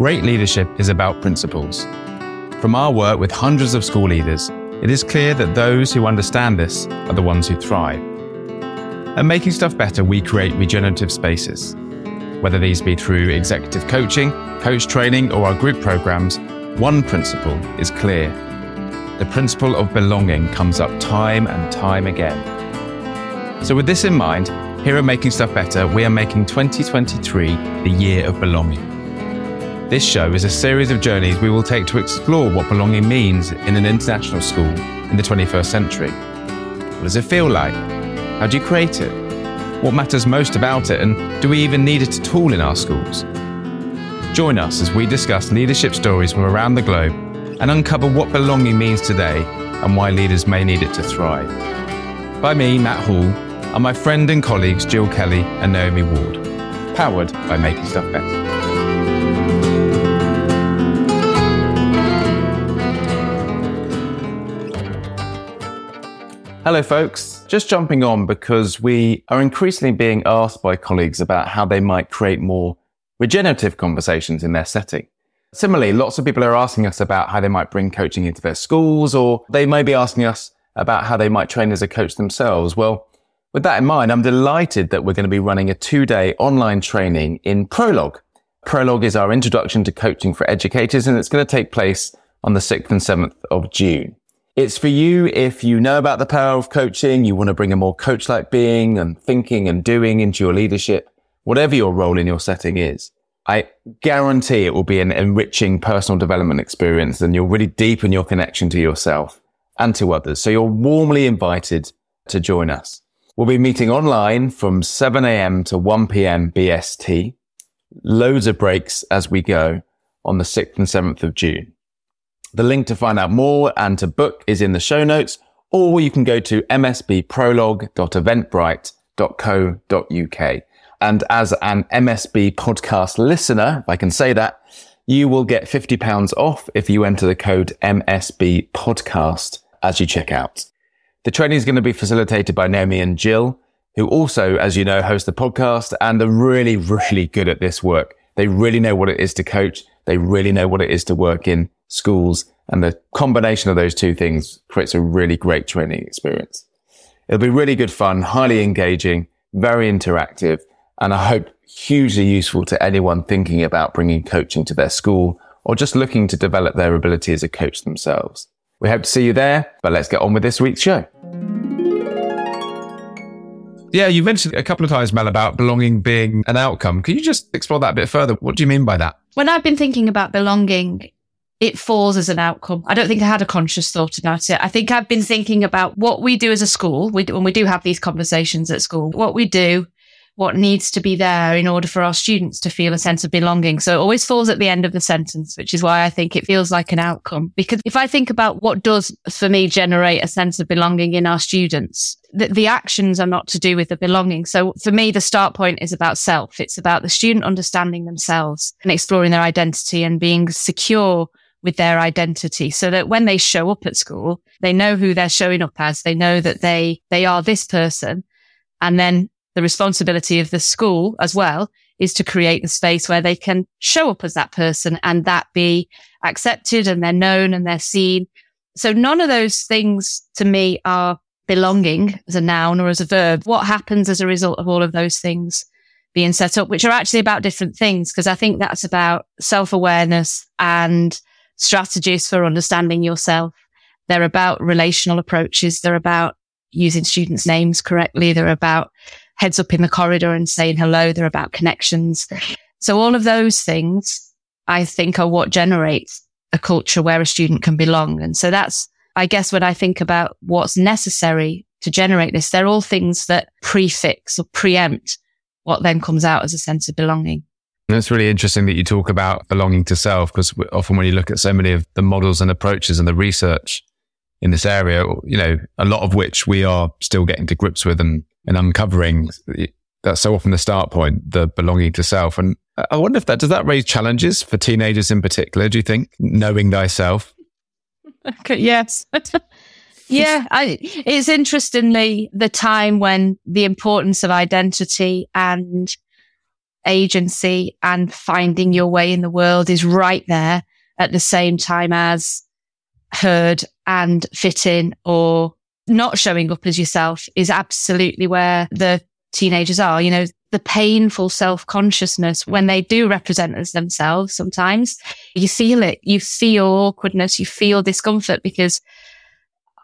great leadership is about principles. From our work with hundreds of school leaders, it is clear that those who understand this are the ones who thrive. At Making Stuff Better, we create regenerative spaces. Whether these be through executive coaching, coach training, or our group programs, one principle is clear. The principle of belonging comes up time and time again. So, with this in mind, here at Making Stuff Better, we are making 2023 the year of belonging. This show is a series of journeys we will take to explore what belonging means in an international school in the 21st century. What does it feel like? How do you create it? What matters most about it? And do we even need it at all in our schools? Join us as we discuss leadership stories from around the globe and uncover what belonging means today and why leaders may need it to thrive. By me, Matt Hall, and my friend and colleagues Gill Kelly and Naomi Ward, powered by Making Stuff Better. Hello, folks. Just jumping on because we are increasingly being asked by colleagues about how they might create more regenerative conversations in their setting. Similarly, lots of people are asking us about how they might bring coaching into their schools, or they may be asking us about how they might train as a coach themselves. Well, with that in mind, I'm delighted that we're going to be running a two day online training in Prologue. Prologue is our introduction to coaching for educators, and it's going to take place on the 6th and 7th of June. It's for you if you know about the power of coaching, you want to bring a more coach like being and thinking and doing into your leadership, whatever your role in your setting is. I guarantee it will be an enriching personal development experience and you'll really deepen your connection to yourself and to others. So you're warmly invited to join us. We'll be meeting online from 7 a.m. to 1 p.m. BST. Loads of breaks as we go on the 6th and 7th of June. The link to find out more and to book is in the show notes, or you can go to msbprologue.eventbrite.co.uk. And as an MSB podcast listener, if I can say that, you will get £50 off if you enter the code MSB podcast as you check out. The training is going to be facilitated by Naomi and Gill, who also, as you know, host the podcast and are really, really good at this work. They really know what it is to coach. They really know what it is to work in schools. And the combination of those two things creates a really great training experience. It'll be really good fun, highly engaging, very interactive, and I hope hugely useful to anyone thinking about bringing coaching to their school or just looking to develop their ability as a coach themselves. We hope to see you there, but let's get on with this week's show. Yeah, you mentioned a couple of times, Mel, about belonging being an outcome. Can you just explore that a bit further? What do you mean by that? When I've been thinking about belonging, it falls as an outcome. I don't think I had a conscious thought about it. I think I've been thinking about what we do as a school. We, when we do have these conversations at school, what we do, what needs to be there in order for our students to feel a sense of belonging. So it always falls at the end of the sentence, which is why I think it feels like an outcome. Because if I think about what does for me generate a sense of belonging in our students, the, the actions are not to do with the belonging. So for me, the start point is about self. It's about the student understanding themselves and exploring their identity and being secure with their identity so that when they show up at school, they know who they're showing up as. They know that they, they are this person. And then the responsibility of the school as well is to create the space where they can show up as that person and that be accepted and they're known and they're seen. So none of those things to me are belonging as a noun or as a verb. What happens as a result of all of those things being set up, which are actually about different things? Because I think that's about self awareness and strategies for understanding yourself. They're about relational approaches. They're about using students' names correctly. They're about heads up in the corridor and saying hello. They're about connections. So all of those things, I think, are what generates a culture where a student can belong. And so that's, I guess, when I think about what's necessary to generate this, they're all things that prefix or preempt what then comes out as a sense of belonging. And it's really interesting that you talk about belonging to self because often when you look at so many of the models and approaches and the research in this area, you know, a lot of which we are still getting to grips with and, and uncovering. That's so often the start point, the belonging to self. And I wonder if that does that raise challenges for teenagers in particular. Do you think knowing thyself? Okay, yes. yeah, I, it's interestingly the time when the importance of identity and agency and finding your way in the world is right there at the same time as heard and fit in or not showing up as yourself is absolutely where the teenagers are. You know, the painful self consciousness when they do represent as themselves sometimes you feel it. You feel awkwardness. You feel discomfort because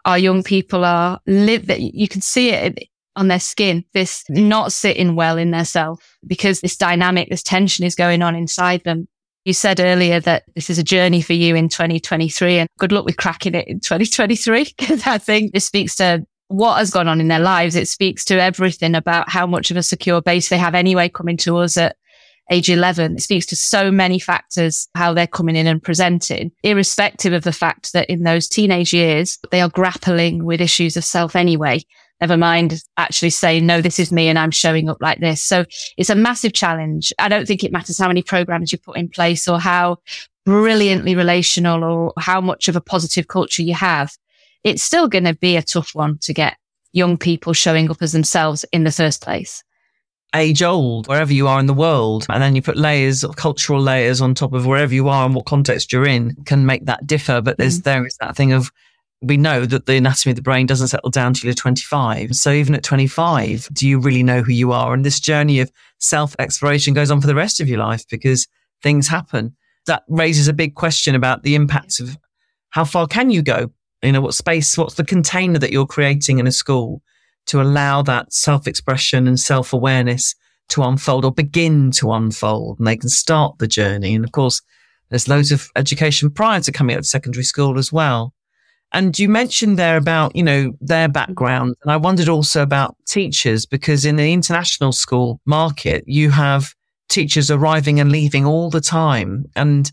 our young people are live you can see it on their skin, this not sitting well in their self because this dynamic, this tension is going on inside them. You said earlier that this is a journey for you in 2023 and good luck with cracking it in 2023 because I think this speaks to what has gone on in their lives. It speaks to everything about how much of a secure base they have anyway coming to us at age 11. It speaks to so many factors, how they're coming in and presenting, irrespective of the fact that in those teenage years, they are grappling with issues of self anyway. Never mind actually saying, no, this is me and I'm showing up like this. So it's a massive challenge. I don't think it matters how many programs you put in place or how brilliantly relational or how much of a positive culture you have it's still going to be a tough one to get young people showing up as themselves in the first place. Age old, wherever you are in the world. And then you put layers of cultural layers on top of wherever you are and what context you're in can make that differ. But there's, mm. there is that thing of, we know that the anatomy of the brain doesn't settle down till you're 25. So even at 25, do you really know who you are? And this journey of self exploration goes on for the rest of your life because things happen. That raises a big question about the impacts of how far can you go? You know, what space, what's the container that you're creating in a school to allow that self expression and self awareness to unfold or begin to unfold and they can start the journey. And of course, there's loads of education prior to coming out of secondary school as well. And you mentioned there about, you know, their background. And I wondered also about teachers because in the international school market, you have teachers arriving and leaving all the time. And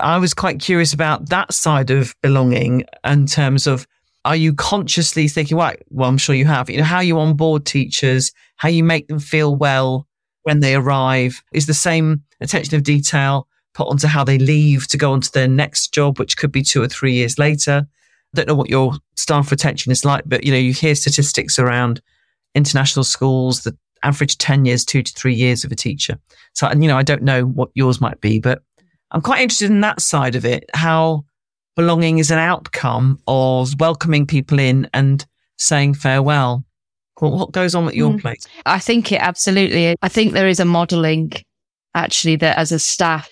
I was quite curious about that side of belonging in terms of are you consciously thinking, right? Well, I'm sure you have, you know, how you onboard teachers, how you make them feel well when they arrive is the same attention of detail put onto how they leave to go on to their next job, which could be two or three years later. Don't know what your staff retention is like, but you know, you hear statistics around international schools, the average 10 years, two to three years of a teacher. So, and you know, I don't know what yours might be, but I'm quite interested in that side of it, how belonging is an outcome of welcoming people in and saying farewell. What goes on at your mm. place? I think it absolutely. I think there is a modeling actually that as a staff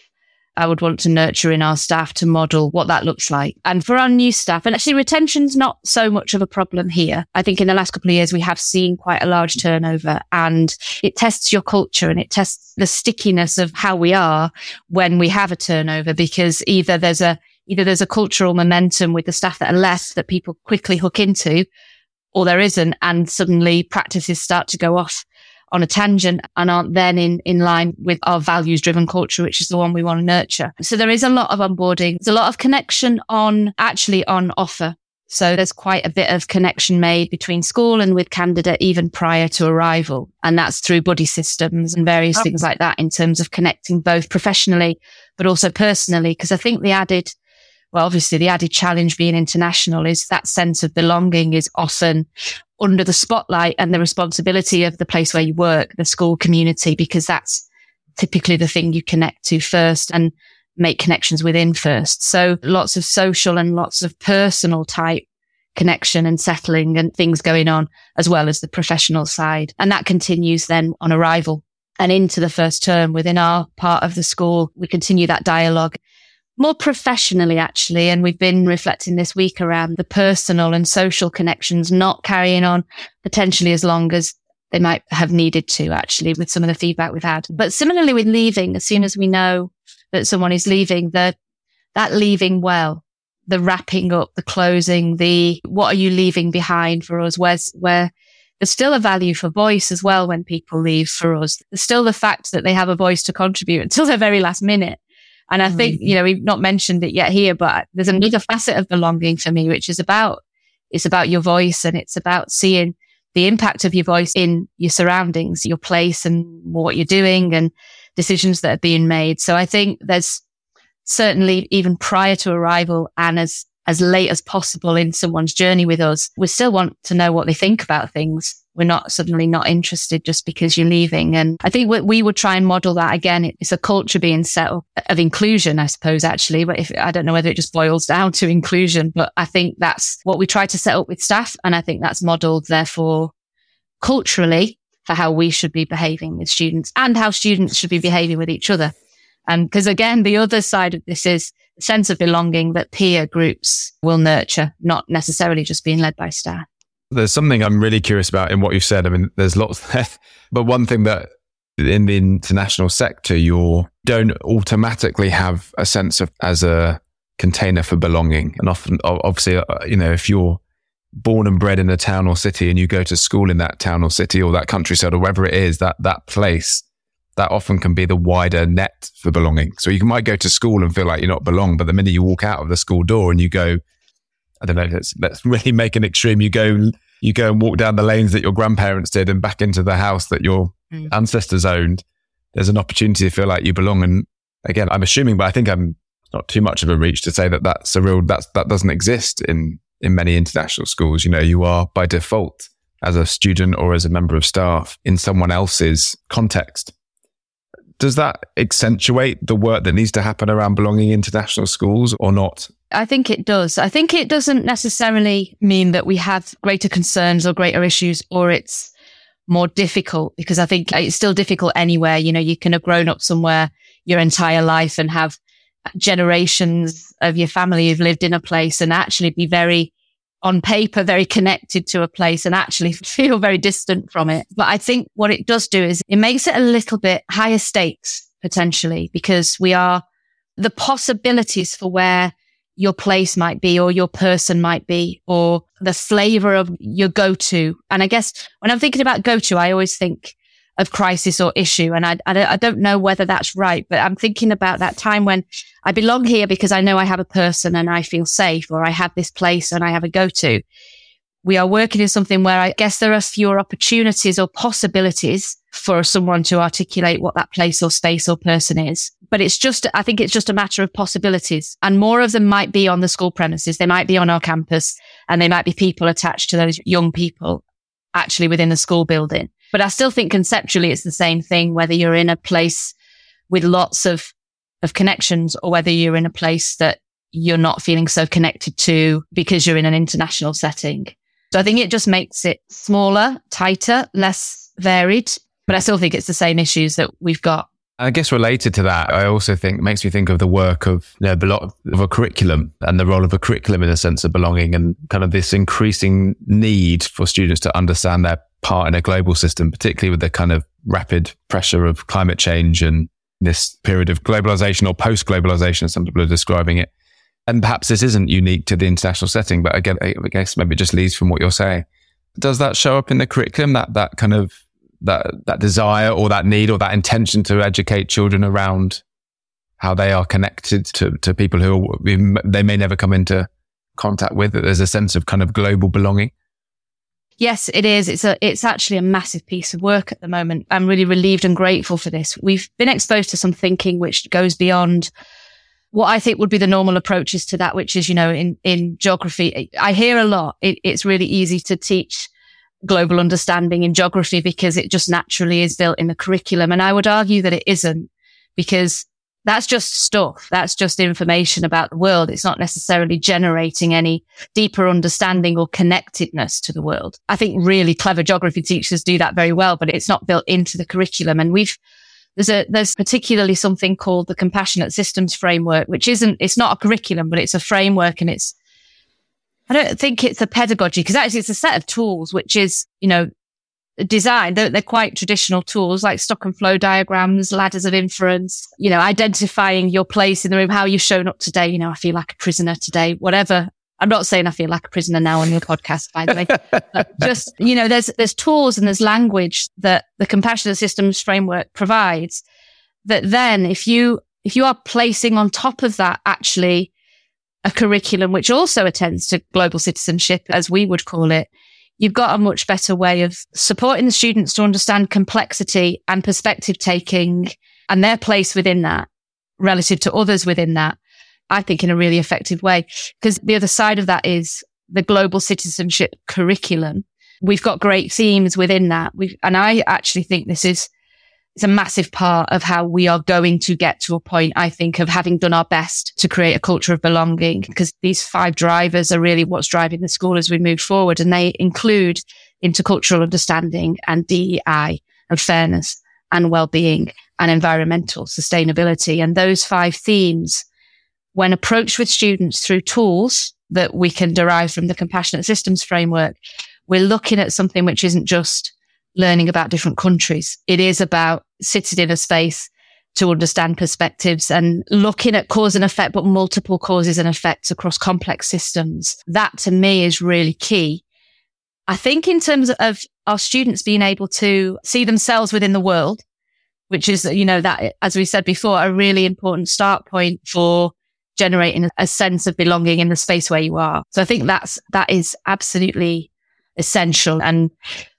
I would want to nurture in our staff to model what that looks like. And for our new staff, and actually retention's not so much of a problem here. I think in the last couple of years, we have seen quite a large turnover and it tests your culture and it tests the stickiness of how we are when we have a turnover because either there's a, either there's a cultural momentum with the staff that are left that people quickly hook into or there isn't. And suddenly practices start to go off on a tangent and aren't then in, in line with our values driven culture, which is the one we want to nurture. So there is a lot of onboarding. There's a lot of connection on actually on offer. So there's quite a bit of connection made between school and with candidate even prior to arrival. And that's through buddy systems and various oh. things like that in terms of connecting both professionally, but also personally. Cause I think the added well, obviously the added challenge being international is that sense of belonging is often under the spotlight and the responsibility of the place where you work, the school community, because that's typically the thing you connect to first and make connections within first. So lots of social and lots of personal type connection and settling and things going on as well as the professional side. And that continues then on arrival and into the first term within our part of the school. We continue that dialogue more professionally, actually. And we've been reflecting this week around the personal and social connections not carrying on potentially as long as they might have needed to actually with some of the feedback we've had. But similarly with leaving, as soon as we know that someone is leaving, the, that leaving well, the wrapping up, the closing, the what are you leaving behind for us? Where's, where there's still a value for voice as well when people leave for us. There's still the fact that they have a voice to contribute until their very last minute. And I think, mm. you know, we've not mentioned it yet here, but there's another facet of belonging for me, which is about, it's about your voice and it's about seeing the impact of your voice in your surroundings, your place and what you're doing and decisions that are being made. So I think there's certainly even prior to arrival and as, as late as possible in someone's journey with us, we still want to know what they think about things we're not suddenly not interested just because you're leaving. And I think what we would try and model that again. It's a culture being set up of inclusion, I suppose, actually. But if I don't know whether it just boils down to inclusion, but I think that's what we try to set up with staff. And I think that's modeled therefore culturally for how we should be behaving with students and how students should be behaving with each other. Um, and because again, the other side of this is the sense of belonging that peer groups will nurture, not necessarily just being led by staff. There's something I'm really curious about in what you've said. I mean, there's lots there, but one thing that in the international sector, you don't automatically have a sense of as a container for belonging. And often, obviously, uh, you know, if you're born and bred in a town or city and you go to school in that town or city or that countryside or wherever it is, that, that place, that often can be the wider net for belonging. So you might go to school and feel like you're not belong, but the minute you walk out of the school door and you go, I don't know, let's, let's really make an extreme. You go, you go and walk down the lanes that your grandparents did and back into the house that your mm. ancestors owned. There's an opportunity to feel like you belong. And again, I'm assuming, but I think I'm not too much of a reach to say that that's a real, that's, that doesn't exist in in many international schools. You know, you are by default as a student or as a member of staff in someone else's context. Does that accentuate the work that needs to happen around belonging in international schools or not? I think it does. I think it doesn't necessarily mean that we have greater concerns or greater issues or it's more difficult because I think it's still difficult anywhere. You know, you can have grown up somewhere your entire life and have generations of your family who've lived in a place and actually be very on paper very connected to a place and actually feel very distant from it. But I think what it does do is it makes it a little bit higher stakes potentially because we are the possibilities for where your place might be or your person might be or the flavor of your go to. And I guess when I'm thinking about go to, I always think of crisis or issue. And I, I, don't know whether that's right, but I'm thinking about that time when I belong here because I know I have a person and I feel safe or I have this place and I have a go to. We are working in something where I guess there are fewer opportunities or possibilities for someone to articulate what that place or space or person is. But it's just, I think it's just a matter of possibilities and more of them might be on the school premises. They might be on our campus and they might be people attached to those young people actually within the school building. But I still think conceptually it's the same thing, whether you're in a place with lots of, of connections or whether you're in a place that you're not feeling so connected to because you're in an international setting. So I think it just makes it smaller, tighter, less varied, but I still think it's the same issues that we've got. I guess related to that, I also think makes me think of the work of you know, of a curriculum and the role of a curriculum in a sense of belonging and kind of this increasing need for students to understand their part in a global system, particularly with the kind of rapid pressure of climate change and this period of globalization or post globalization, as some people are describing it. And perhaps this isn't unique to the international setting, but again, I guess maybe it just leads from what you're saying. Does that show up in the curriculum, that, that kind of, that, that desire or that need or that intention to educate children around how they are connected to, to people who they may never come into contact with? There's a sense of kind of global belonging? Yes, it is. It's a, it's actually a massive piece of work at the moment. I'm really relieved and grateful for this. We've been exposed to some thinking which goes beyond what I think would be the normal approaches to that, which is, you know, in, in geography, I hear a lot. It, it's really easy to teach global understanding in geography because it just naturally is built in the curriculum. And I would argue that it isn't because that's just stuff. That's just information about the world. It's not necessarily generating any deeper understanding or connectedness to the world. I think really clever geography teachers do that very well, but it's not built into the curriculum. And we've, there's a, there's particularly something called the compassionate systems framework, which isn't, it's not a curriculum, but it's a framework and it's, I don't think it's a pedagogy because actually it's a set of tools, which is, you know, design. They're, they're, quite traditional tools like stock and flow diagrams, ladders of inference, you know, identifying your place in the room, how you've shown up today. You know, I feel like a prisoner today, whatever. I'm not saying I feel like a prisoner now on your podcast, by the way. just, you know, there's, there's tools and there's language that the compassionate systems framework provides that then if you, if you are placing on top of that actually a curriculum which also attends to global citizenship, as we would call it, you've got a much better way of supporting the students to understand complexity and perspective taking and their place within that relative to others within that. I think in a really effective way. Because the other side of that is the global citizenship curriculum we've got great themes within that. We've, and I actually think this is, it's a massive part of how we are going to get to a point, I think, of having done our best to create a culture of belonging because these five drivers are really what's driving the school as we move forward. And they include intercultural understanding and DEI and fairness and well-being and environmental sustainability. And those five themes, when approached with students through tools that we can derive from the compassionate systems framework, we're looking at something which isn't just learning about different countries. It is about sitting in a space to understand perspectives and looking at cause and effect, but multiple causes and effects across complex systems. That to me is really key. I think in terms of our students being able to see themselves within the world, which is, you know, that, as we said before, a really important start point for generating a sense of belonging in the space where you are. So I think that's, that is absolutely essential. And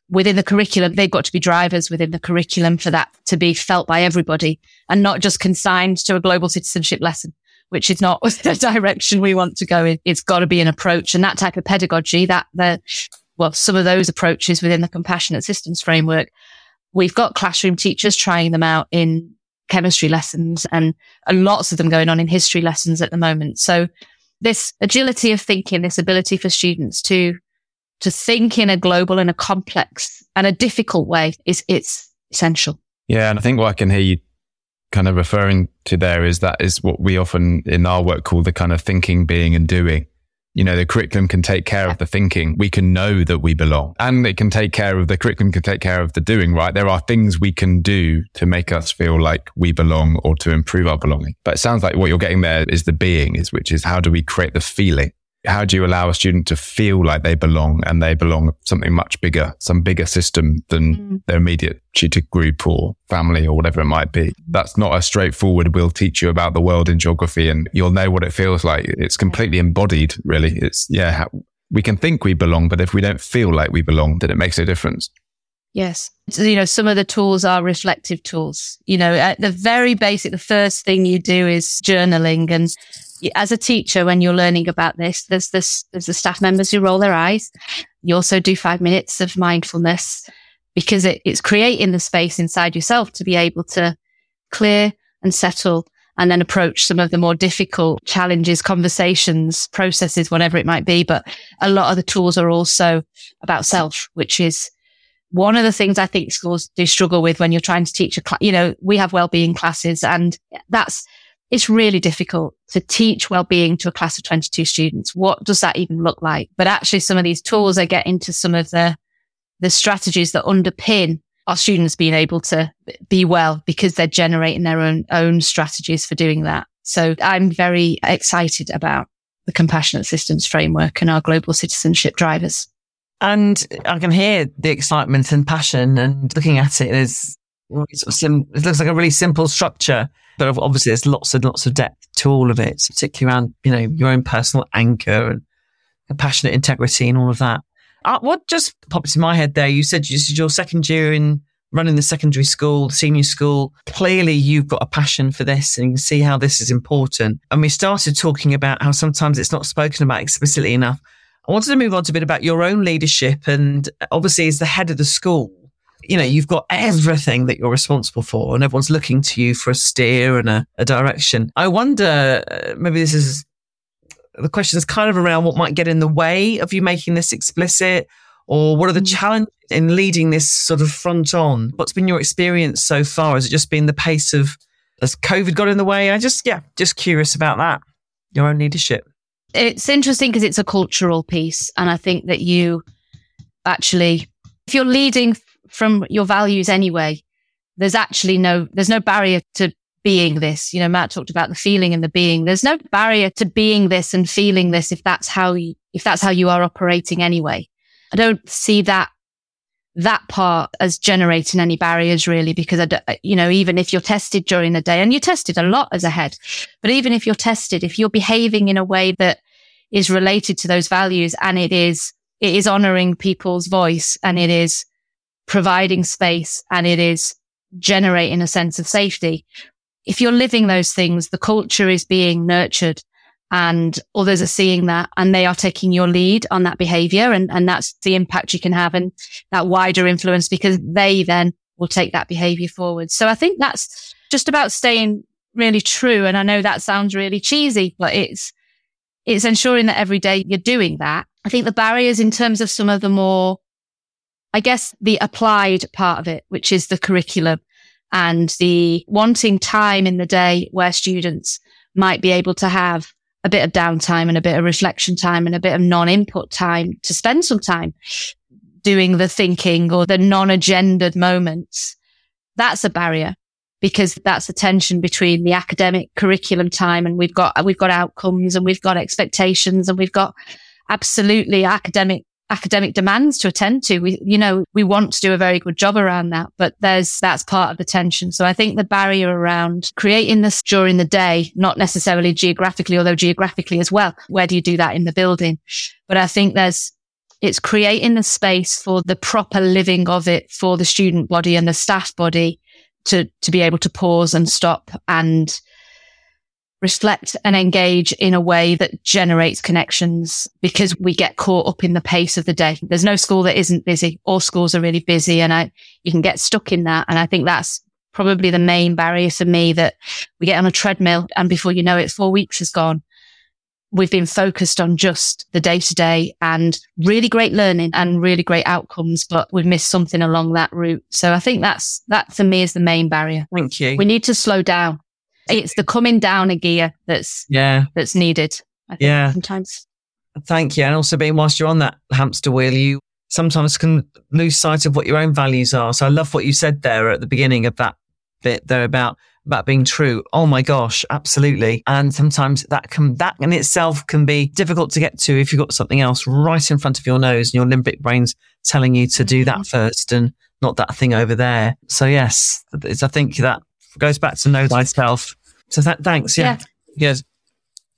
within the curriculum, they've got to be drivers within the curriculum for that to be felt by everybody and not just consigned to a global citizenship lesson, which is not the direction we want to go in. It's got to be an approach and that type of pedagogy that the, well, some of those approaches within the compassionate systems framework, we've got classroom teachers trying them out in chemistry lessons and lots of them going on in history lessons at the moment. So this agility of thinking, this ability for students to to think in a global and a complex and a difficult way is it's essential. Yeah, and I think what I can hear you kind of referring to there is that is what we often in our work call the kind of thinking, being and doing. You know, the curriculum can take care of the thinking. We can know that we belong and it can take care of the curriculum can take care of the doing, right? There are things we can do to make us feel like we belong or to improve our belonging. But it sounds like what you're getting there is the being is, which is how do we create the feeling? How do you allow a student to feel like they belong and they belong something much bigger, some bigger system than mm. their immediate tutor group or family or whatever it might be? That's not a straightforward, we'll teach you about the world in geography and you'll know what it feels like. It's completely embodied, really. It's, yeah, how, we can think we belong, but if we don't feel like we belong, then it makes a difference. Yes. So, you know, some of the tools are reflective tools. You know, at the very basic, the first thing you do is journaling and as a teacher, when you're learning about this, there's this, there's the staff members who roll their eyes. You also do five minutes of mindfulness because it, it's creating the space inside yourself to be able to clear and settle and then approach some of the more difficult challenges, conversations, processes, whatever it might be. But a lot of the tools are also about self, which is one of the things I think schools do struggle with when you're trying to teach a class. You know, we have well-being classes and that's it's really difficult to teach well-being to a class of 22 students. What does that even look like? But actually some of these tools I get into some of the, the strategies that underpin our students being able to be well because they're generating their own, own strategies for doing that. So I'm very excited about the compassionate systems framework and our global citizenship drivers. And I can hear the excitement and passion and looking at it is it looks like a really simple structure but obviously, there's lots and lots of depth to all of it, particularly around, you know, your own personal anchor and passionate integrity and all of that. Uh, what just popped in my head there? You said this is your second year in running the secondary school, senior school. Clearly, you've got a passion for this and you can see how this is important. And we started talking about how sometimes it's not spoken about explicitly enough. I wanted to move on to a bit about your own leadership and obviously as the head of the school you know, you've got everything that you're responsible for and everyone's looking to you for a steer and a, a direction. I wonder, uh, maybe this is the question is kind of around what might get in the way of you making this explicit or what are the mm. challenges in leading this sort of front on? What's been your experience so far? Has it just been the pace of, has COVID got in the way? I just, yeah, just curious about that, your own leadership. It's interesting because it's a cultural piece. And I think that you actually, if you're leading from your values anyway. There's actually no, there's no barrier to being this. You know, Matt talked about the feeling and the being. There's no barrier to being this and feeling this if that's how you, if that's how you are operating anyway. I don't see that that part as generating any barriers really because I you know even if you're tested during the day and you're tested a lot as a head but even if you're tested if you're behaving in a way that is related to those values and it is it is honoring people's voice and it is providing space and it is generating a sense of safety. If you're living those things, the culture is being nurtured and others are seeing that and they are taking your lead on that behavior. And, and that's the impact you can have and that wider influence because they then will take that behavior forward. So I think that's just about staying really true. And I know that sounds really cheesy, but it's, it's ensuring that every day you're doing that. I think the barriers in terms of some of the more, I guess the applied part of it, which is the curriculum and the wanting time in the day where students might be able to have a bit of downtime and a bit of reflection time and a bit of non-input time to spend some time doing the thinking or the non-agendaed moments. That's a barrier because that's a tension between the academic curriculum time and we've got, we've got outcomes and we've got expectations and we've got absolutely academic academic demands to attend to. We, you know, we want to do a very good job around that, but there's, that's part of the tension. So I think the barrier around creating this during the day, not necessarily geographically, although geographically as well. Where do you do that in the building? But I think there's, it's creating the space for the proper living of it for the student body and the staff body to, to be able to pause and stop and reflect and engage in a way that generates connections because we get caught up in the pace of the day. There's no school that isn't busy. All schools are really busy and I, you can get stuck in that. And I think that's probably the main barrier for me that we get on a treadmill and before you know it, four weeks has gone. We've been focused on just the day to day and really great learning and really great outcomes, but we've missed something along that route. So I think that's, that for me is the main barrier. Thank you. We need to slow down. It's the coming down a gear that's, yeah, that's needed. I think Yeah. Sometimes. Thank you. And also being whilst you're on that hamster wheel, you sometimes can lose sight of what your own values are. So I love what you said there at the beginning of that bit there about about being true. Oh my gosh, absolutely. And sometimes that can that in itself can be difficult to get to if you've got something else right in front of your nose and your limbic brain's telling you to do that mm-hmm. first and not that thing over there. So yes, it's, I think that goes back to know thyself. So th- thanks. Yeah. Yes.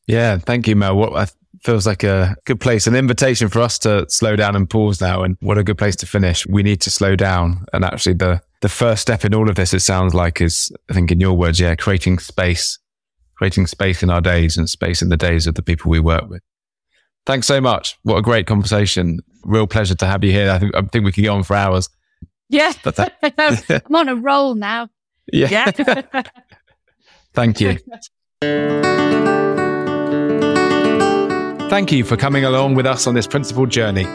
Yeah, thank you, Mel. What I feels like a good place, an invitation for us to slow down and pause now. And what a good place to finish. We need to slow down. And actually, the the first step in all of this, it sounds like, is I think in your words, yeah, creating space, creating space in our days and space in the days of the people we work with. Thanks so much. What a great conversation. Real pleasure to have you here. I think I think we could go on for hours. Yeah. But that- I'm on a roll now. Yeah. Yeah. Thank you. Thank you for coming along with us on this principled journey.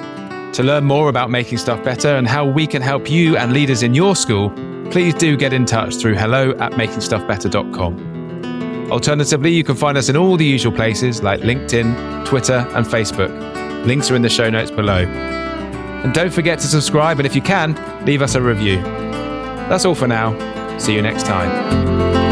To learn more about making stuff better and how we can help you and leaders in your school, please do get in touch through hello at makingstuffbetter.com. Alternatively, you can find us in all the usual places like LinkedIn, Twitter, and Facebook. Links are in the show notes below. And don't forget to subscribe, and if you can, leave us a review. That's all for now. See you next time.